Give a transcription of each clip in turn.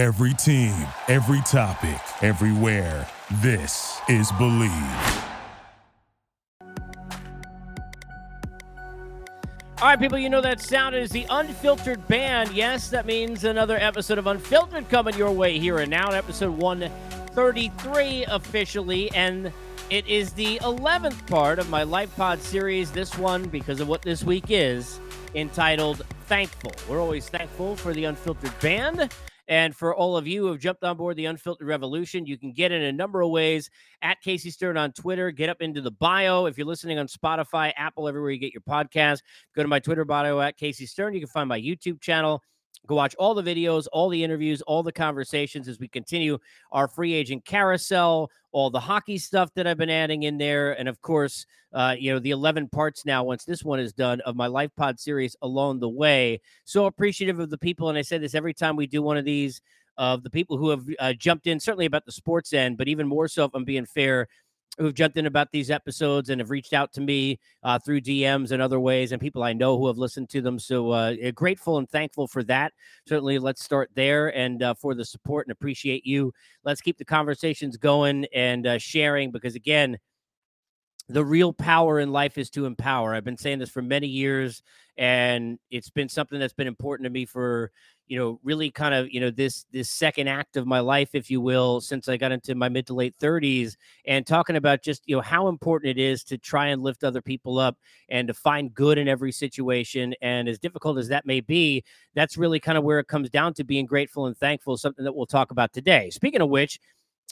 Every team, every topic, everywhere. This is Bleav. All right, people, you know that sound is the Unfiltered Band. Yes, that means another episode of Unfiltered coming your way here and now, episode 133 officially. And it is the 11th part of my Life Pod series. This one, because of what this week is, entitled Thankful. We're always thankful for the Unfiltered Band. And for all of you who have jumped on board the Unfiltered Revolution, you can get in a number of ways at Casey Stern on Twitter. Get up into the bio. If you're listening on Spotify, Apple, everywhere you get your podcast, go to my Twitter bio at Casey Stern. You can find my YouTube channel. Go watch all the videos, all the interviews, all the conversations as we continue our free agent carousel, all the hockey stuff that I've been adding in there. And of course, uh, you know, the 11 parts now, once this one is done, of my Life Pod series along the way. So appreciative of the people. And I say this every time we do one of these of the people who have uh, jumped in, certainly about the sports end, but even more so, if I'm being fair, who've jumped in about these episodes and have reached out to me uh, through DMs and other ways, and people I know who have listened to them. So uh, eh, grateful and thankful for that. Certainly, let's start there and uh, for the support and appreciate you. Let's keep the conversations going and uh, sharing because, again, the real power in life is to empower. I've been saying this for many years, and it's been something that's been important to me for you know really kind of you know this this second act of my life if you will since i got into my mid to late 30s and talking about just you know how important it is to try and lift other people up and to find good in every situation and as difficult as that may be that's really kind of where it comes down to being grateful and thankful something that we'll talk about today speaking of which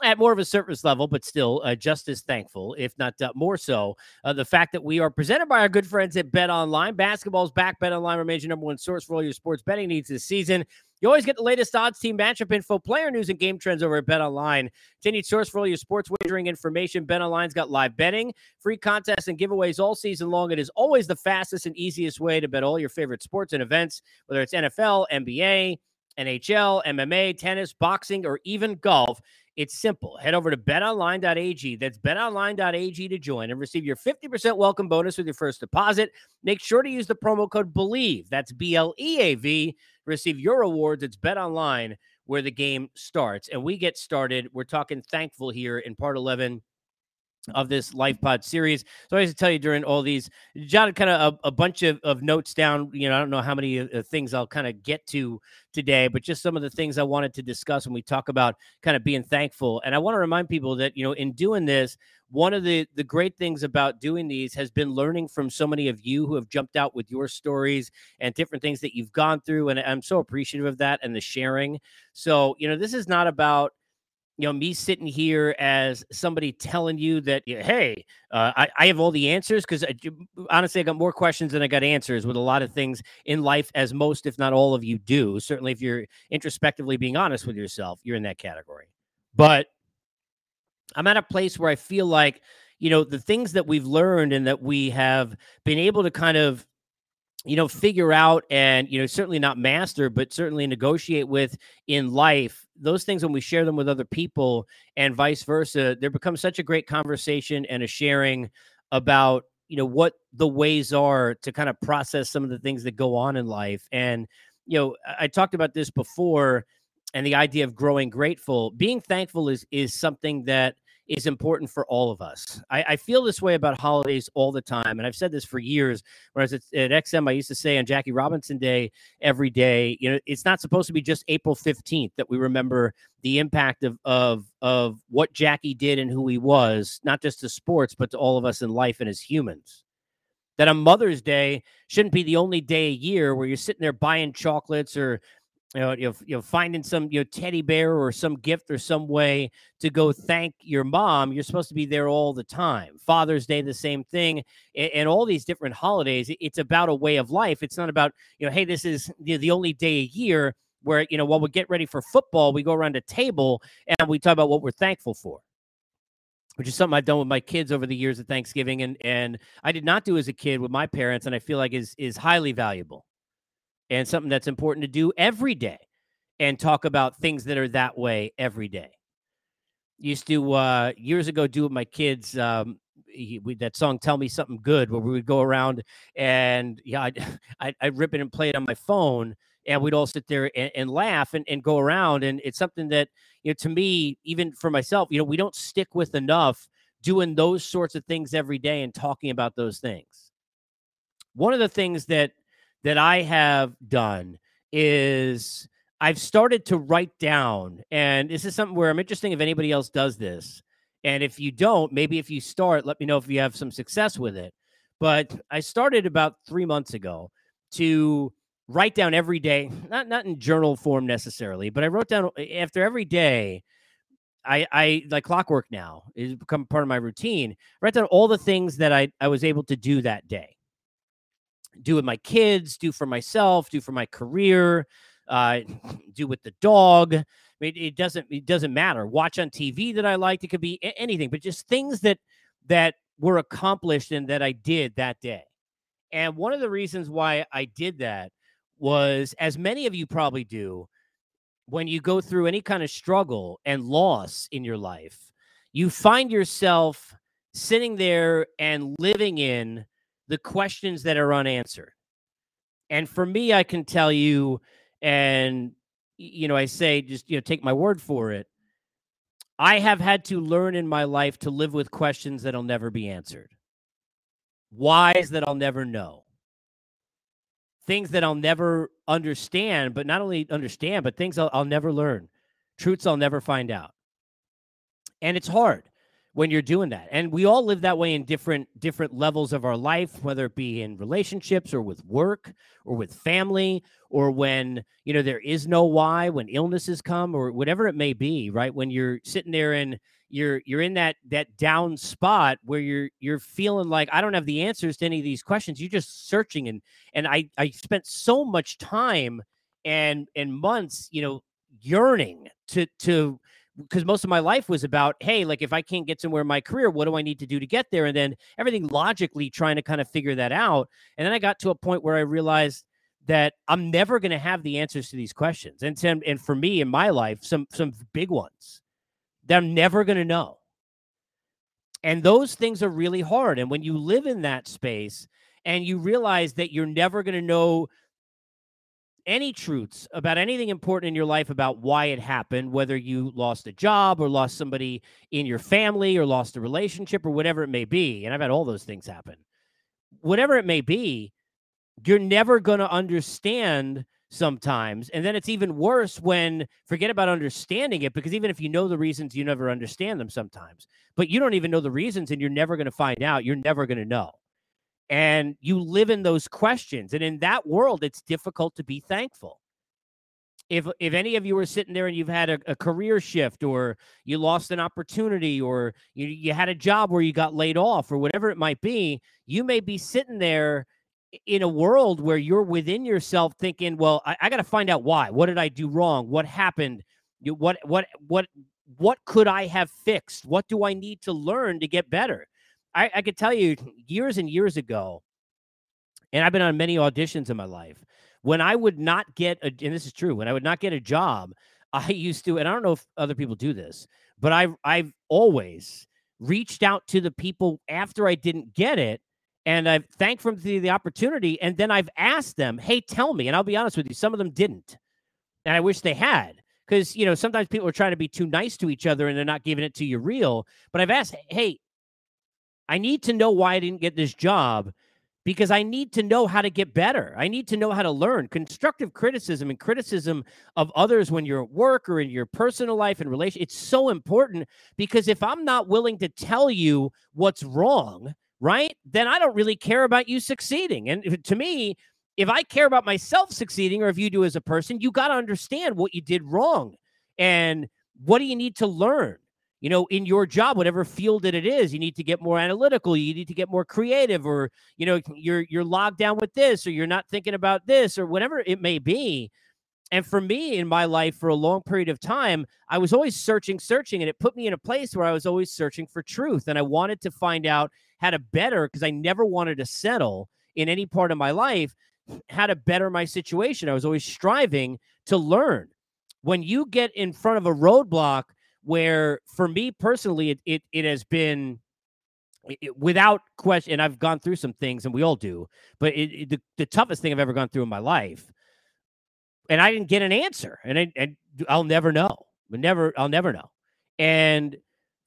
at more of a surface level, but still uh, just as thankful, if not uh, more so, uh, the fact that we are presented by our good friends at Bet Online. Basketball's back. Bet Online remains your number one source for all your sports betting needs this season. You always get the latest odds, team matchup info, player news, and game trends over at Bet Online. Continued source for all your sports wagering information. Bet Online's got live betting, free contests, and giveaways all season long. It is always the fastest and easiest way to bet all your favorite sports and events, whether it's NFL, NBA, NHL, MMA, tennis, boxing, or even golf. It's simple. Head over to betonline.ag. That's betonline.ag to join and receive your 50% welcome bonus with your first deposit. Make sure to use the promo code BLEAV. That's B L E A V. Receive your rewards. It's betonline where the game starts. And we get started. We're talking thankful here in part 11 of this life pod series. So I to tell you during all these, jotted kind of a, a, bunch of, of notes down. You know, I don't know how many uh, things I'll kind of get to today, but just some of the things I wanted to discuss when we talk about kind of being thankful. And I want to remind people that, you know, in doing this, one of the the great things about doing these has been learning from so many of you who have jumped out with your stories and different things that you've gone through and I'm so appreciative of that and the sharing. So, you know, this is not about you know, me sitting here as somebody telling you that, hey, uh, I, I, have all the answers because honestly, I got more questions than I got answers with a lot of things in life, as most, if not all of you do. Certainly, if you're introspectively being honest with yourself, you're in that category. But I'm at a place where I feel like, you know, the things that we've learned and that we have been able to kind of you know figure out and you know certainly not master but certainly negotiate with in life those things when we share them with other people and vice versa there becomes such a great conversation and a sharing about you know what the ways are to kind of process some of the things that go on in life. And you know i talked about this before and the idea of growing grateful. Being thankful is is something that is important for all of us. I, I, feel this way about holidays all the time. And I've said this for years. Whereas at, at XM, I used to say on Jackie Robinson Day every day, you know, it's not supposed to be just April 15th that we remember the impact of, of, of what Jackie did and who he was, not just to sports, but to all of us in life and as humans. That a Mother's Day shouldn't be the only day a year where you're sitting there buying chocolates or you know, you know, you know, finding some you know teddy bear or some gift or some way to go thank your mom. You're supposed to be there all the time. Father's Day, the same thing, and, and all these different holidays. It's about a way of life. It's not about you know, hey, this is know, the only day a year where you know while we get ready for football, we go around a table and we talk about what we're thankful for which is something I've done with my kids over the years of Thanksgiving, and and I did not do as a kid with my parents, and I feel like is is highly valuable and something that's important to do every day and talk about things that are that way every day. Used to uh, years ago do with my kids um, he, we, that song "Tell Me Something Good," where we would go around and yeah, I'd, I'd, I'd rip it and play it on my phone and we'd all sit there and, and laugh and, and go around. And it's something that, you know, to me, even for myself, you know, we don't stick with enough doing those sorts of things every day and talking about those things. One of the things that that I have done is I've started to write down, and this is something where I'm interested if anybody else does this. And if you don't, maybe if you start, let me know if you have some success with it. But I started about three months ago to write down every day, not not in journal form necessarily, but I wrote down after every day. I, I like clockwork now is become part of my routine. Write down all the things that I, I was able to do that day. Do with my kids, do for myself, do for my career, uh, do with the dog. I mean, it doesn't it doesn't matter. Watch on TV that I liked. It could be anything, but just things that that were accomplished and that I did that day. And one of the reasons why I did that was, as many of you probably do, when you go through any kind of struggle and loss in your life, you find yourself sitting there and living in the questions that are unanswered. And for me, I can tell you, and you know, I say just you know, take my word for it. I have had to learn in my life to live with questions that'll never be answered. Whys that I'll never know. Things that I'll never understand, but not only understand, but things I'll, I'll never learn. Truths I'll never find out. And it's hard when you're doing that. And we all live that way in different different levels of our life, whether it be in relationships or with work or with family or when, you know, there is no why, when illnesses come or whatever it may be, right? When you're sitting there and you're you're in that that down spot where you're you're feeling like I don't have the answers to any of these questions. You're just searching and and I I spent so much time and and months, you know, yearning to to because most of my life was about, hey, like if I can't get somewhere in my career, what do I need to do to get there? And then everything logically trying to kind of figure that out. And then I got to a point where I realized that I'm never going to have the answers to these questions. And to, and for me in my life, some some big ones that I'm never going to know. And those things are really hard. And when you live in that space and you realize that you're never going to know any truths about anything important in your life about why it happened, whether you lost a job or lost somebody in your family or lost a relationship or whatever it may be. And I've had all those things happen. Whatever it may be, you're never going to understand sometimes. And then it's even worse when forget about understanding it because even if you know the reasons, you never understand them sometimes. But you don't even know the reasons and you're never going to find out. You're never going to know and you live in those questions and in that world it's difficult to be thankful. If if any of you are sitting there and you've had a, a, career shift or you lost an opportunity or you, you had a job where you got laid off or whatever it might be you may be sitting there in a world where you're within yourself thinking well i, I got to find out why. What did i do wrong? What happened? What what what what could i have fixed? What do i need to learn to get better I, I could tell you years and years ago, and I've been on many auditions in my life. When I would not get a, and this is true, when I would not get a job, I used to, and I don't know if other people do this, but I've I've always reached out to the people after I didn't get it, and I've thanked them for the opportunity, and then I've asked them, "Hey, tell me," and I'll be honest with you, some of them didn't, and I wish they had because you know sometimes people are trying to be too nice to each other and they're not giving it to you real. But I've asked, "Hey, I need to know why I didn't get this job because I need to know how to get better. I need to know how to learn. Constructive criticism and criticism of others when you're at work or in your personal life and relation, it's so important because if I'm not willing to tell you what's wrong, right? Then I don't really care about you succeeding. And to me, if I care about myself succeeding or if you do as a person, you got to understand what you did wrong and what do you need to learn? You know in your job whatever field that it is you need to get more analytical you need to get more creative or you know you're you're logged down with this or you're not thinking about this or whatever it may be. And for me in my life for a long period of time i was always searching searching and it put me in a place where i was always searching for truth and i wanted to find out how to better because i never wanted to settle in any part of my life how to better my situation. I was always striving to learn. When you get in front of a roadblock where for me personally, it it, it has been it, without question. And I've gone through some things, and we all do, but it, the the toughest thing I've ever gone through in my life and I didn't get an answer, and, I, and I'll never know. Never, I'll never know. And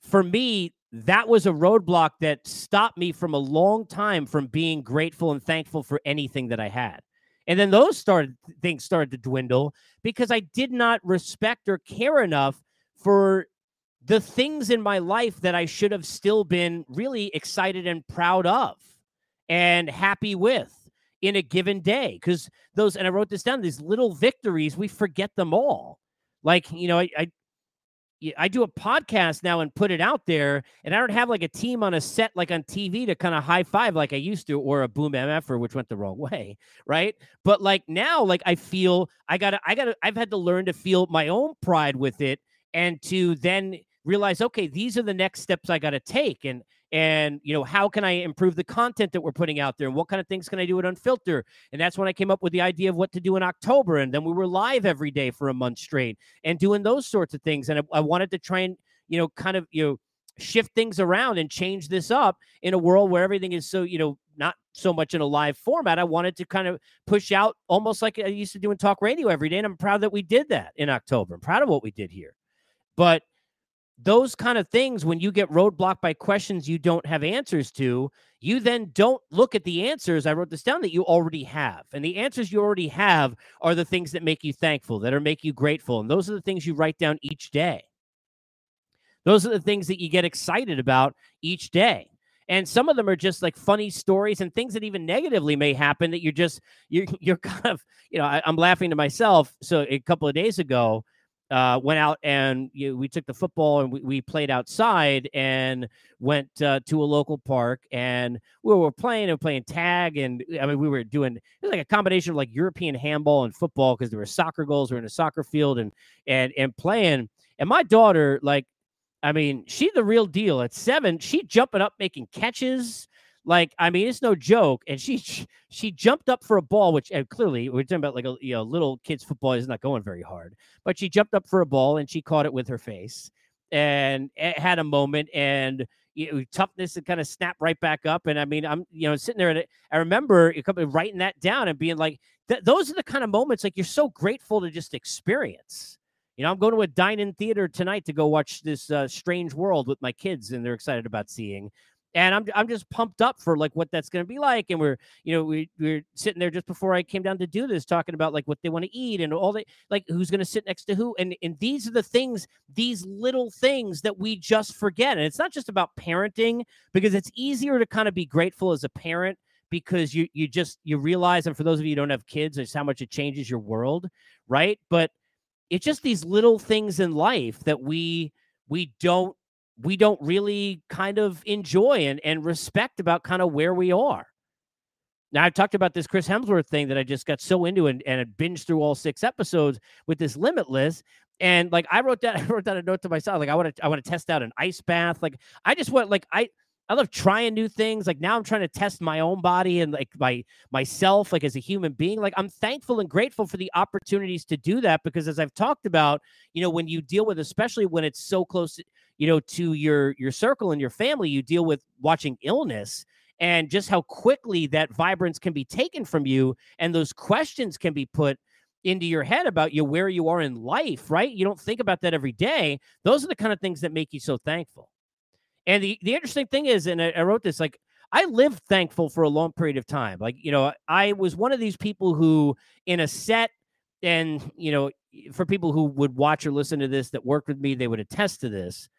for me, that was a roadblock that stopped me from a long time from being grateful and thankful for anything that I had. And then those started things started to dwindle because I did not respect or care enough for the things in my life that I should have still been really excited and proud of and happy with in a given day. Because those, and I wrote this down, these little victories, we forget them all. Like, you know, I, I I do a podcast now and put it out there, and I don't have like a team on a set like on TV to kind of high five like I used to, or a boom MFer, which went the wrong way, right? But like now, like I feel I gotta, I gotta, I've had to learn to feel my own pride with it, and to then realize, okay, these are the next steps I got to take, and and you know how can i improve the content that we're putting out there and what kind of things can i do at unfilter and that's when i came up with the idea of what to do in october and then we were live every day for a month straight and doing those sorts of things and i, I wanted to try and you know kind of you know shift things around and change this up in a world where everything is so you know not so much in a live format i wanted to kind of push out almost like i used to do in talk radio every day and i'm proud that we did that in october i'm proud of what we did here. But those kind of things, when you get roadblocked by questions you don't have answers to, you then don't look at the answers. I wrote this down that you already have. And the answers you already have are the things that make you thankful, that are make you grateful. And those are the things you write down each day. Those are the things that you get excited about each day. And some of them are just like funny stories and things that even negatively may happen that you're just you're you're kind of, you know, I, I'm laughing to myself. So a couple of days ago, uh, went out and you know, we took the football and we, we played outside and went uh, to a local park and we were playing and playing tag and I mean we were doing it was like a combination of like European handball and football because there were soccer goals. We are in a soccer field and and and playing. And my daughter, like, I mean, she's the real deal. At seven, she jumping up making catches. Like, I mean, it's no joke. And she she jumped up for a ball, which clearly we're talking about like a you know little kids football is not going very hard, but she jumped up for a ball and she caught it with her face and had a moment and you know, toughness and kind of snap right back up. And I mean, I'm you know sitting there and I remember writing that down and being like, th- those are the kind of moments like you're so grateful to just experience. You know, I'm going to a dine-in theater tonight to go watch this uh, Strange World with my kids, and they're excited about seeing and I'm I'm just pumped up for like what that's going to be like. And we're you know we we're sitting there just before I came down to do this, talking about like what they want to eat and all the like who's going to sit next to who. And and these are the things, these little things that we just forget. And it's not just about parenting because it's easier to kind of be grateful as a parent because you you just you realize and for those of you who don't have kids, it's how much it changes your world, right? But it's just these little things in life that we we don't we don't really kind of enjoy and, and respect about kind of where we are. Now, I've talked about this Chris Hemsworth thing that I just got so into and, and binged through all six episodes with this Limitless. And like I wrote that, I wrote down a note to myself. Like I want to, I want to test out an ice bath. Like I just want, like I, I love trying new things. Like now I'm trying to test my own body and like my myself, like as a human being. Like I'm thankful and grateful for the opportunities to do that because as I've talked about, you know, when you deal with, especially when it's so close, you know, to your your circle and your family, you deal with watching illness and just how quickly that vibrance can be taken from you and those questions can be put into your head about you where you are in life, right? You don't think about that every day. Those are the kind of things that make you so thankful. And the, the interesting thing is, and I, I wrote this like, I lived thankful for a long period of time. Like, you know, I was one of these people who, in a set, and, you know, for people who would watch or listen to this that worked with me, they would attest to this.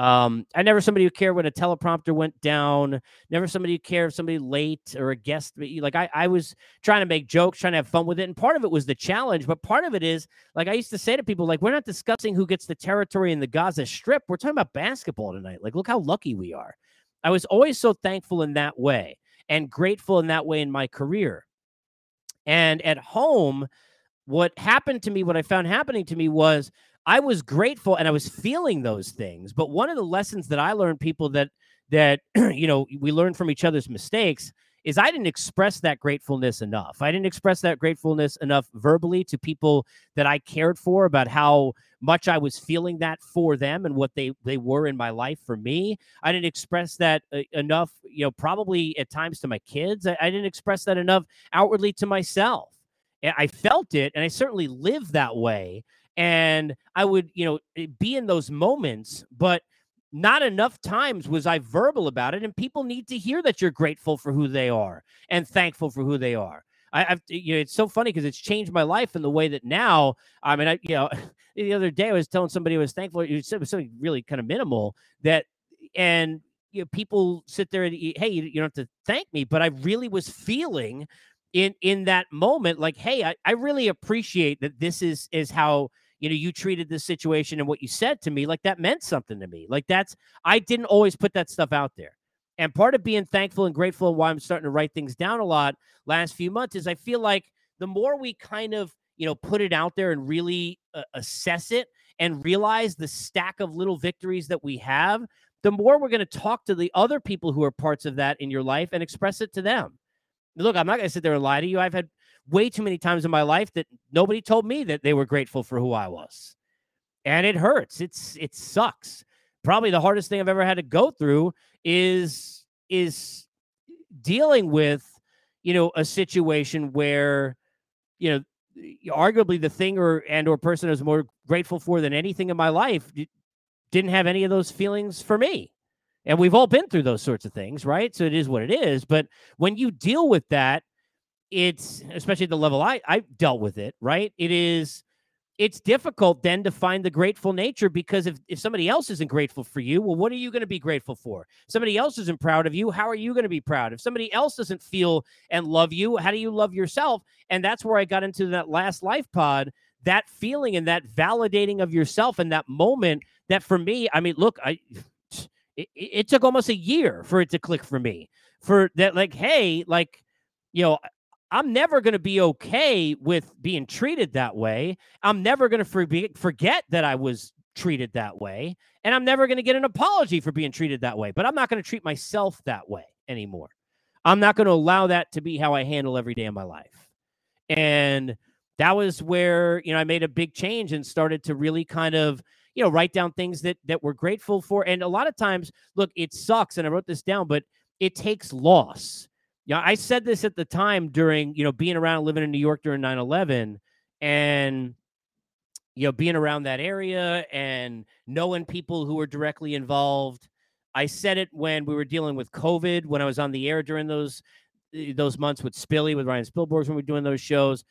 Um, I never somebody who cared when a teleprompter went down. Never somebody who cared if somebody late or a guest. Like I, I was trying to make jokes, trying to have fun with it, and part of it was the challenge. But part of it is like I used to say to people, like we're not discussing who gets the territory in the Gaza Strip. We're talking about basketball tonight. Like look how lucky we are. I was always so thankful in that way and grateful in that way in my career. And at home, what happened to me, what I found happening to me was I was grateful and I was feeling those things. But one of the lessons that I learned, people that that you know we learn from each other's mistakes, is I didn't express that gratefulness enough. I didn't express that gratefulness enough verbally to people that I cared for about how much I was feeling that for them and what they they were in my life for me. I didn't express that uh, enough, you know, probably at times to my kids. I, I didn't express that enough outwardly to myself. I felt it and I certainly lived that way. And I would, you know, eh, be in those moments, but not enough times was I verbal about it. And people need to hear that you're grateful for who they are and thankful for who they are. I, have you know, it's so funny because it's changed my life in the way that now, I mean, I, you know, the other day I was telling somebody I was thankful. It was something really kind of minimal that, and you know, people sit there and hey, you, you don't have to thank me, but I really was feeling in in that moment like, hey, I, I really appreciate that this is is how you know you treated this situation and what you said to me like that meant something to me like that's i didn't always put that stuff out there and part of being thankful and grateful and why i'm starting to write things down a lot last few months is i feel like the more we kind of you know put it out there and really uh, assess it and realize the stack of little victories that we have the more we're going to talk to the other people who are parts of that in your life and express it to them. Look, I'm not going to sit there and lie to you. I've had way too many times in my life that nobody told me that they were grateful for who I was. And it hurts. It's it sucks. Probably the hardest thing I've ever had to go through is is dealing with, you know, a situation where, you know, arguably the thing or and or person I was more grateful for than anything in my life didn't have any of those feelings for me. And we've all been through those sorts of things, right? So it is what it is. But when you deal with that, it's especially the level I I dealt with it, right? It is it's difficult then to find the grateful nature because if, if somebody else isn't grateful for you, well, what are you going to be grateful for? Somebody else isn't proud of you. How are you going to be proud? If somebody else doesn't feel and love you, how do you love yourself? And that's where I got into that last life pod, that feeling and that validating of yourself and that moment that for me, I mean, look, I it, it took almost a year for it to click for me. For that, like, hey, like, you know, I'm never going to be okay with being treated that way. I'm never going to forget that I was treated that way, and I'm never going to get an apology for being treated that way. But I'm not going to treat myself that way anymore. I'm not going to allow that to be how I handle every day of my life. And that was where, you know, I made a big change and started to really kind of you know, write down things that that we're grateful for. And a lot of times, look, it sucks, and I wrote this down, but it takes loss. Yeah, I said this at the time during, you know, being around living in New York during 9-11 and you know, being around that area and knowing people who were directly involved. I said it when we were dealing with COVID, when I was on the air during those eh, those months with Spilly, with Ryan Spilborghs, when we were doing those shows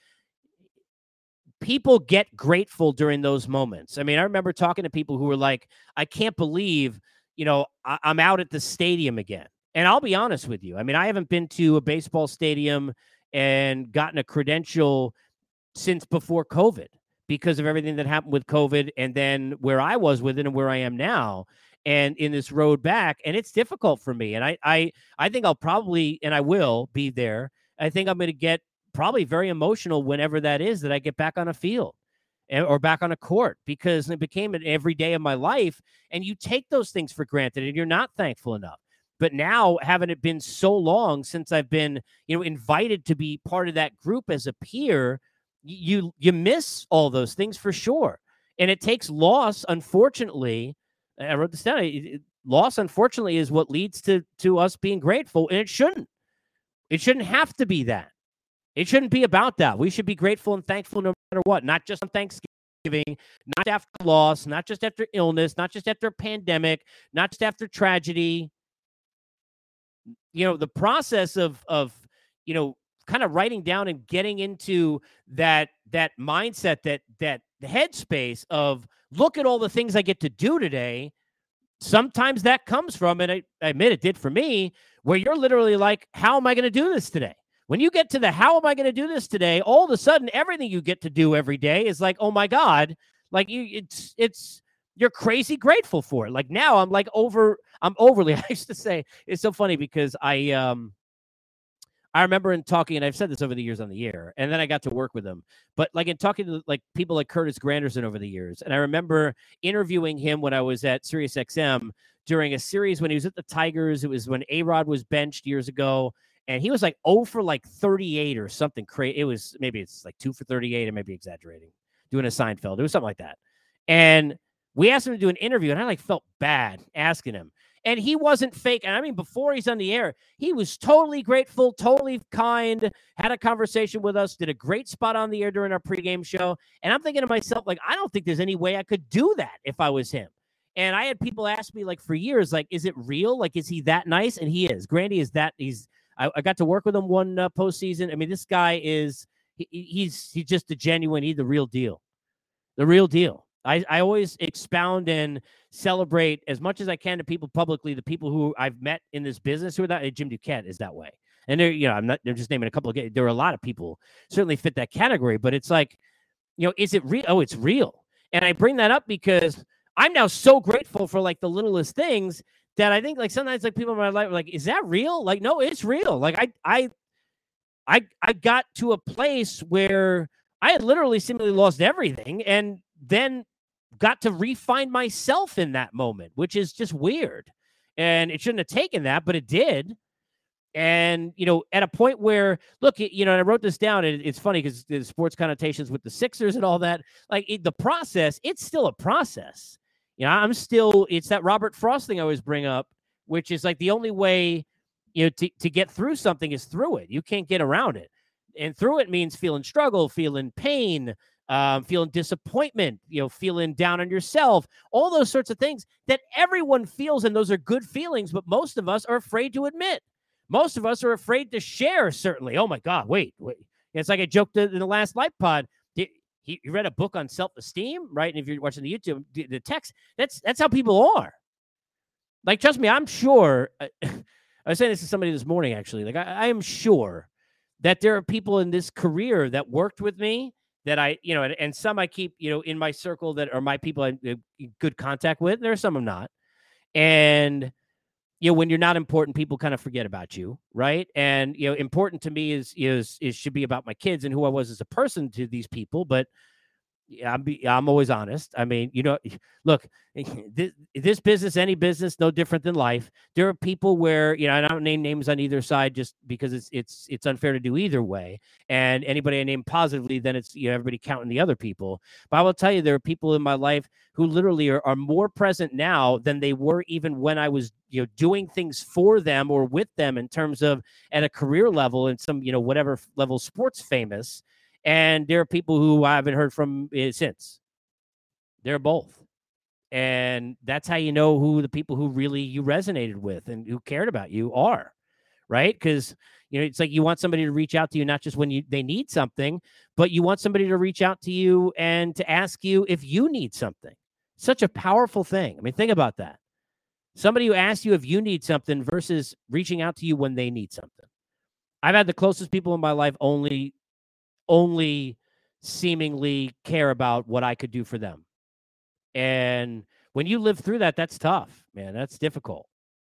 people get grateful during those moments. I mean, I remember talking to people who were like, I can't believe, you know, I- am out at the stadium again. And I'll be honest with you. I mean, I haven't been to a baseball stadium and gotten a credential since before COVID because of everything that happened with COVID and then where I was with it and where I am now and in this road back and it's difficult for me and I I I think I'll probably and I will be there. I think I'm going to get probably very emotional whenever that is that I get back on a field eh, or back on a court because it became an every day of my life. And you take those things for granted and you're not thankful enough. But now, having it been so long since I've been, you know, invited to be part of that group as a peer, you you miss all those things for sure. And it takes loss, unfortunately. I wrote this down. Loss, unfortunately, is what leads to to us being grateful, and it shouldn't. It shouldn't have to be that. It shouldn't be about that. We should be grateful and thankful no matter what, not just on Thanksgiving, not after loss, not just after illness, not just after a pandemic, not just after tragedy. You know, the process of of, you know, kind of writing down and getting into that that mindset that that the headspace of look at all the things I get to do today. Sometimes that comes from, and I, I admit it did for me, where you're literally like, how am I going to do this today? When you get to the how am I going to do this today, all of a sudden everything you get to do every day is like, oh my God, like you it's it's you're crazy grateful for it. Like now I'm like over I'm overly I used to say it's so funny because I um I remember in talking, and I've said this over the years on the air, and then I got to work with him. But like in talking to like people like Curtis Granderson over the years, and I remember interviewing him when I was at SiriusXM during a series when he was at the Tigers. It was when A Rod was benched years ago, and he was like 0 for like 38 or something crazy. It was maybe it's like 2 for 38. I may be exaggerating, doing a Seinfeld. It was something like that. And we asked him to do an interview, and I like felt bad asking him. And he wasn't fake. And I mean, before he's on the air, he was totally grateful, totally kind, had a conversation with us, did a great spot on the air during our pregame show. And I'm thinking to myself, like, I don't think there's any way I could do that if I was him. And I had people ask me, like, for years, like, is it real? Like, is he that nice? And he is. Grandy is that. He's, I, I got to work with him one uh, postseason. I mean, this guy is, he, he's, he's just a genuine, he's the real deal. The real deal. I, I always expound and celebrate as much as I can to people publicly, the people who I've met in this business who are that. Jim Duquette is that way. And there, you know, I'm not, I'm just naming a couple of, there are a lot of people certainly fit that category, but it's like, you know, is it real? Oh, it's real. And I bring that up because I'm now so grateful for like the littlest things that I think like sometimes like people in my life are like, is that real? Like, no, it's real. Like I, I, I, I got to a place where I had literally seemingly lost everything. And then got to refine myself in that moment, which is just weird. And it shouldn't have taken that, but it did. And, you know, at a point where, look, you know, I wrote this down. And it's funny because the sports connotations with the Sixers and all that, like it, the process, it's still a process. You know, I'm still, it's that Robert Frost thing I always bring up, which is like the only way, you know, to, to get through something is through it. You can't get around it. And through it means feeling struggle, feeling pain, um, feeling disappointment, you know, feeling down on yourself, all those sorts of things that everyone feels. And those are good feelings, but most of us are afraid to admit. Most of us are afraid to share, certainly. Oh my God, wait, wait. It's like I joked in the last life pod. He, read a book on self-esteem, right? And if you're watching the YouTube, the text, that's that's how people are. Like, trust me, I'm sure. I was saying this to somebody this morning, actually. Like, I, I am sure that there are people in this career that worked with me that I, you know, and, and some I keep, you know, in my circle that are my people I'm uh, in good contact with. There are some I'm not. And, you know, when you're not important, people kind of forget about you, right? And, you know, important to me is, is, is should be about my kids and who I was as a person to these people. But, I'm be, I'm always honest. I mean, you know, look, eh, this, this business, any business, no different than life. There are people where you know I don't name names on either side just because it's it's it's unfair to do either way. And anybody I name positively, then it's you know everybody counting the other people. But I will tell you, there are people in my life who literally are, are more present now than they were even when I was you know doing things for them or with them in terms of at a career level and some you know whatever level sports famous and there are people who I haven't heard from since. They're both. And that's how you know who the people who really you resonated with and who cared about you are, right? Because you know it's like you want somebody to reach out to you not just when you they need something, but you want somebody to reach out to you and to ask you if you need something. Such a powerful thing. I mean, think about that. Somebody who asks you if you need something versus reaching out to you when they need something. I've had the closest people in my life only only seemingly care about what I could do for them. And when you live through that, that's tough, man. That's difficult.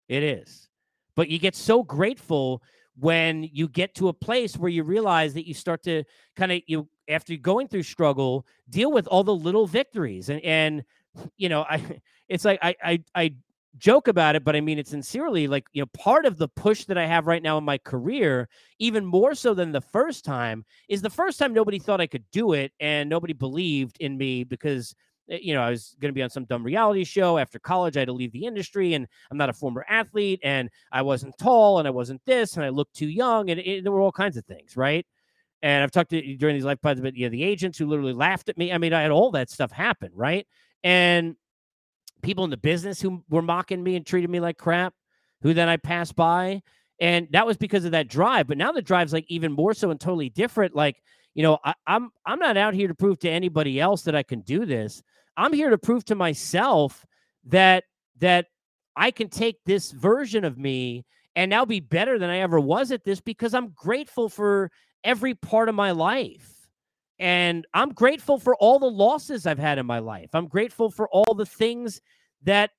It is. But you get so grateful when you get to a place where you realize that you start to kind of you after going through struggle deal with all the little victories and and you know i it's like i i i joke about it, but I mean it sincerely. Like, you know, part of the push that I have right now in my career, even more so than the first time, is the first time nobody thought I could do it and nobody believed in me because, eh, you know, I was going to be on some dumb reality show after college. I had to leave the industry and I'm not a former athlete and I wasn't tall and I wasn't this and I looked too young and it, there were all kinds of things, right? And I've talked to during these life pods about you know, the agents who literally laughed at me. I mean, I had all that stuff happen, right? And people in the business who were mocking me and treated me like crap, who then I passed by. And that was because of that drive. But now the drive's like even more so and totally different. Like, you know, I, I'm I'm not out here to prove to anybody else that I can do this. I'm here to prove to myself that that I can take this version of me and now be better than I ever was at this because I'm grateful for every part of my life. And I'm grateful for all the losses I've had in my life. I'm grateful for all the things that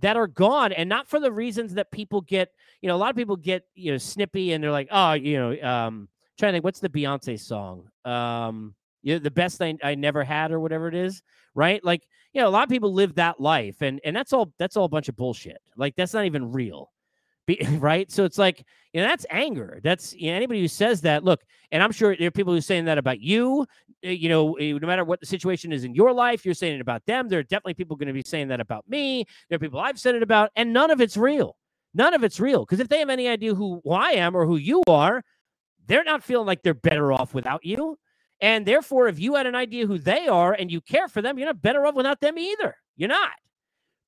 that are gone and not for the reasons that people get, you know, a lot of people get, you know, snippy and they're like, oh, you know, um, trying to think what's the Beyonce song? Um, you know, the best I, I never had or whatever it is, right? Like, you know, a lot of people live that life and and that's all that's all a bunch of bullshit. Like that's not even real. Be, right? So it's like, you know, that's anger. That's you know, anybody who says that. Look, and I'm sure there are people who are saying that about you. eh, you know, eh, no matter what the situation is in your life, you're saying it about them. There are definitely people going to be saying that about me. There are people I've said it about, and none of it's real. None of it's real. Because if they have any idea who, who I am or who you are, they're not feeling like they're better off without you. And therefore, if you had an idea who they are and you care for them, you're not better off without them either. You're not.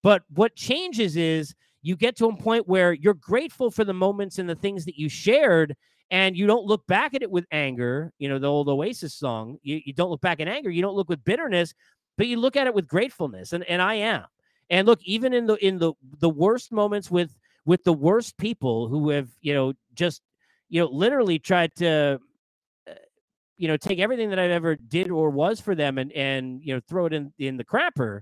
But what changes is you get to a point where you're grateful for the moments and the things that you shared and you don't look back at it with anger you know the old oasis song you, you don't look back in anger you don't look with bitterness but you look at it with gratefulness and, and i am. And look even in the in the the worst moments with with the worst people who have you know just you know literally tried to uh, you know take everything that i've ever did or was for them and and you know throw it in in the crapper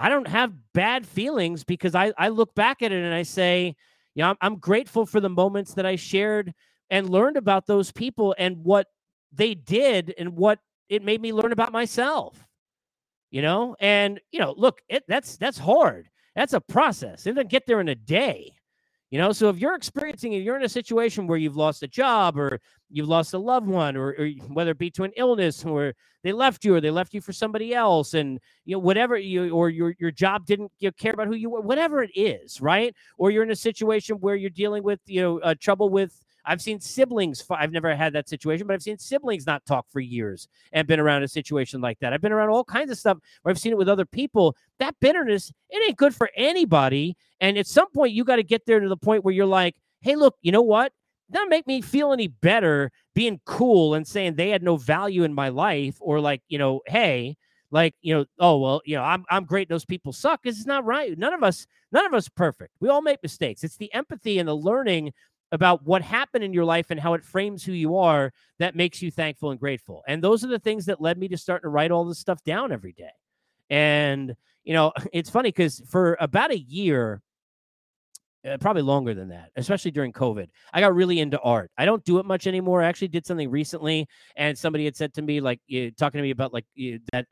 I don't have bad feelings because I, I look back at it and I say, you know, I'm, I'm grateful for the moments that I shared and learned about those people and what they did and what it made me learn about myself. You know, and you know, look, it, that's that's hard. That's a process. It doesn't get there in a day. You know, so if you're experiencing it, you're in a situation where you've lost a job or you've lost a loved one, or, or, whether it be to an illness or they left you or they left you for somebody else, and you know whatever you or your your job didn't you know, care about who you were, whatever it is, right? Or you're in a situation where you're dealing with you know uh, trouble with I've seen siblings. I've never had that situation, but I've seen siblings not talk for years and been around a situation like that. I've been around all kinds of stuff where I've seen it with other people. That bitterness, it ain't good for anybody. And at some point, you got to get there to the point where you're like, hey, look, you know what? That make me feel any better being cool and saying they had no value in my life, or like, you know, hey, like you know oh well you know i'm i'm great those people suck because it's not right none of us none of us perfect we all make mistakes it's the empathy and the learning about what happened in your life and how it frames who you are that makes you thankful and grateful. And those are the things that led me to start to write all this stuff down every day. And, you know, it's funny because for about a year, uh, probably longer than that, especially during COVID. I got really into art. I don't do it much anymore. I actually did something recently, and somebody had said to me, like, uh, talking to me about like uh, that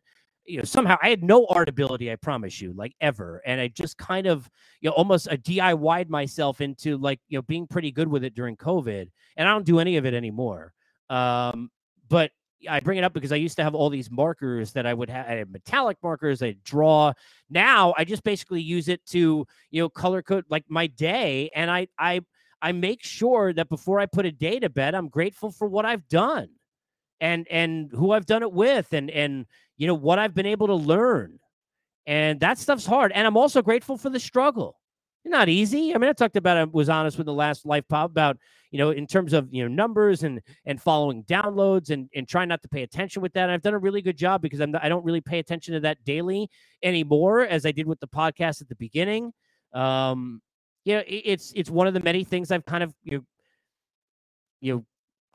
you know somehow I had no art ability, I promise you, like ever, and I just kind of you know almost a DIY'd myself into like you know being pretty good with it during COVID, and I don't do any of it anymore. Um, but I bring it up because I used to have all these markers that I would have. I had metallic markers. I draw. Now I just basically use it to you know color code like my day, and I I I make sure that before I put a day to bed, I'm grateful for what I've done and and who I've done it with and and you know what I've been able to learn. And that stuff's hard. And I'm also grateful for the struggle. Not easy. I mean, I talked about I was honest with the last life pod about, you know, in terms of you know numbers and and following downloads and and trying not to pay attention with that. And I've done a really good job because I'm I don't really pay attention to that daily anymore as I did with the podcast at the beginning. Um, you know, it, it's it's one of the many things I've kind of you know, you know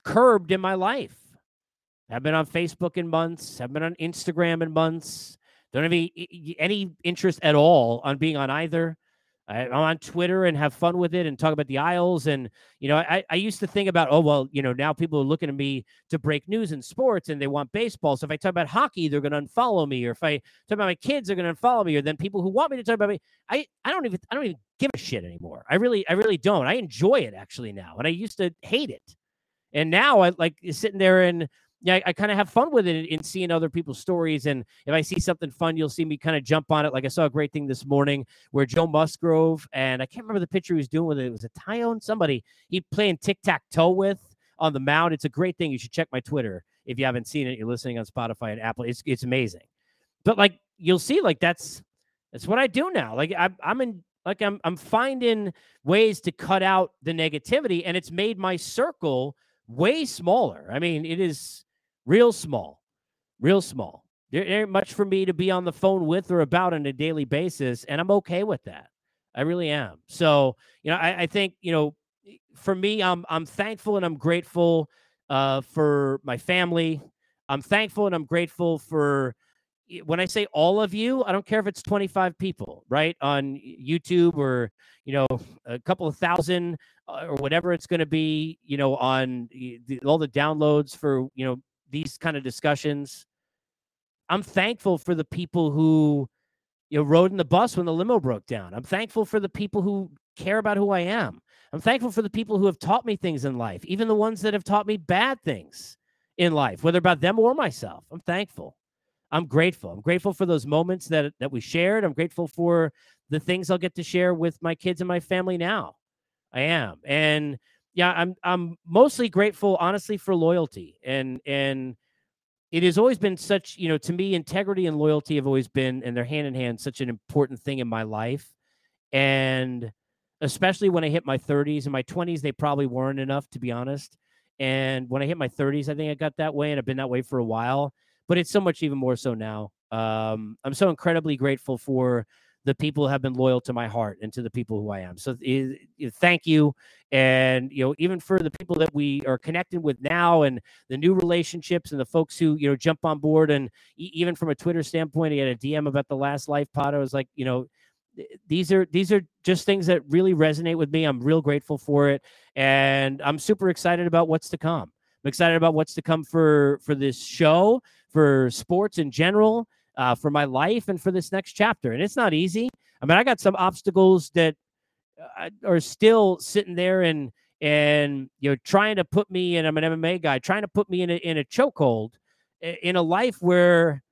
curbed in my life have been on Facebook in months. Have been on Instagram in months. Don't have any, any interest at all on being on either. I, am on Twitter and have fun with it and talk about the Isles. And, you know, I, I used to think about, oh, well, you know, now people are looking at me to break news in sports and they want baseball. So if I talk about hockey, they're going to unfollow me. Or if I talk about my kids, they're going to unfollow me. Or then people who want me to talk about me, I, I don't even, I don't even give a shit anymore. I really, I really don't. I enjoy it actually now. And I used to hate it. And now I like sitting there and, yeah, I, I kind of have fun with it in, seeing other people's stories. And if I see something fun, you'll see me kind of jump on it. Like I saw a great thing this morning where Joe Musgrove and I can't remember the picture he was doing with it. It was a Tyone, somebody he playing tic tac toe with on the mound. It's a great thing. You should check my Twitter if you haven't seen it. You're listening on Spotify and Apple. It's it's amazing. But like you'll see, like that's that's what I do now. Like I'm I'm in like I'm I'm finding ways to cut out the negativity, and it's made my circle way smaller. I mean, it is real small, real small. There ain't much for me to be on the phone with or about on a daily basis, and I'm okay with that. I really am. So, you know, I, I think you know, for me, I'm I'm thankful and I'm grateful uh, for my family. I'm thankful and I'm grateful for when I say all of you, I don't care if it's 25 people, right? On YouTube or, you know, a couple of thousand uh, or whatever it's going to be, you know, on all the downloads for, you know, these kind of discussions. I'm thankful for the people who you know rode in the bus when the limo broke down. I'm thankful for the people who care about who I am. I'm thankful for the people who have taught me things in life, even the ones that have taught me bad things. in life, whether about them or myself. I'm thankful. I'm grateful. I'm grateful for those moments that that we shared. I'm grateful for the things I'll get to share with my kids and my family now. I am. And yeah, I'm I'm mostly grateful honestly for loyalty and and it has always been such, you know, to me integrity and loyalty have always been and they're hand in hand such an important thing in my life. And especially when I hit my 30s and my 20s they probably weren't enough to be honest. And when I hit my 30s, I think I got that way and I've been that way for a while, but it's so much even more so now. Um, I'm so incredibly grateful for the people have been loyal to my heart and to the people who I am. So thank you. And, you know, even for the people that we are connected with now and the new relationships and the folks who, you know, jump on board. And even from a Twitter standpoint, he had a DM about the last life pod. I was like, you know, these are these are just things that really resonate with me. I'm real grateful for it. And I'm super excited about what's to come. I'm excited about what's to come for for this show, for sports in general uh, for my life and for this next chapter. And it's not easy. I mean, I got some obstacles that uh, are still sitting there and and you know trying to put me and I'm an MMA guy trying to put me in a in a chokehold in a life where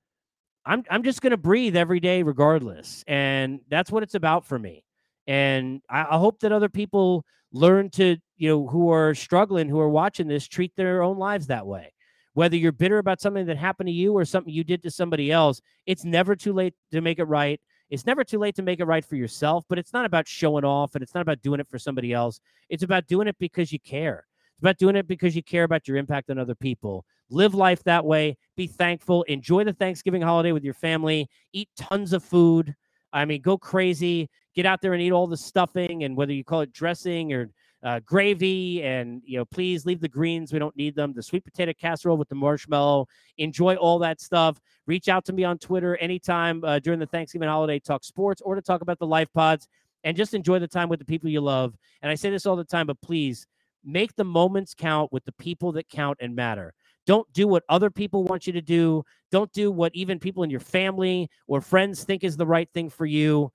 I'm I'm just gonna breathe every day regardless, and that's what it's about for me. And I, I hope that other people learn to you know who are struggling, who are watching this, treat their own lives that way whether you're bitter about something that happened to you or something you did to somebody else, it's never too late to make it right. It's never too late to make it right for yourself, but it's not about showing off and it's not about doing it for somebody else. It's about doing it because you care. It's about doing it because you care about your impact on other people. Live life that way. Be thankful. Enjoy the Thanksgiving holiday with your family. Eat tons of food. I mean, go crazy. Get out there and eat all the stuffing and whether you call it dressing or uh, gravy and you know please leave the greens we don't need them the sweet potato casserole with the marshmallow enjoy all that stuff. Reach out to me on twitter anytime uh, during the thanksgiving holiday talk sports or to talk about the life pods and just enjoy the time with the people you love. And i say this all the time but please make the moments count with the people that count and matter. Don't do what other people want you to do. Don't do what even people in your family or friends think is the right thing for you.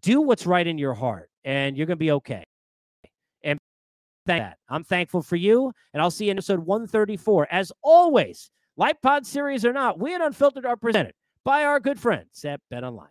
Do what's right in your heart and you're going to be okay that. I'm thankful for you, and I'll see you in episode 134. As always, Life Pod series or not, we at Unfiltered are presented by our good friends at BetOnline.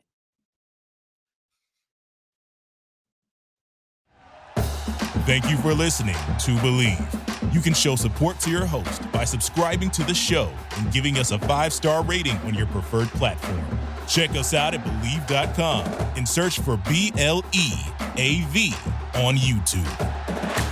Thank you for listening to Bleav. You can show support to your host by subscribing to the show and giving us a five star rating on your preferred platform. Check us out at Bleav.com and search for B L E A V on YouTube.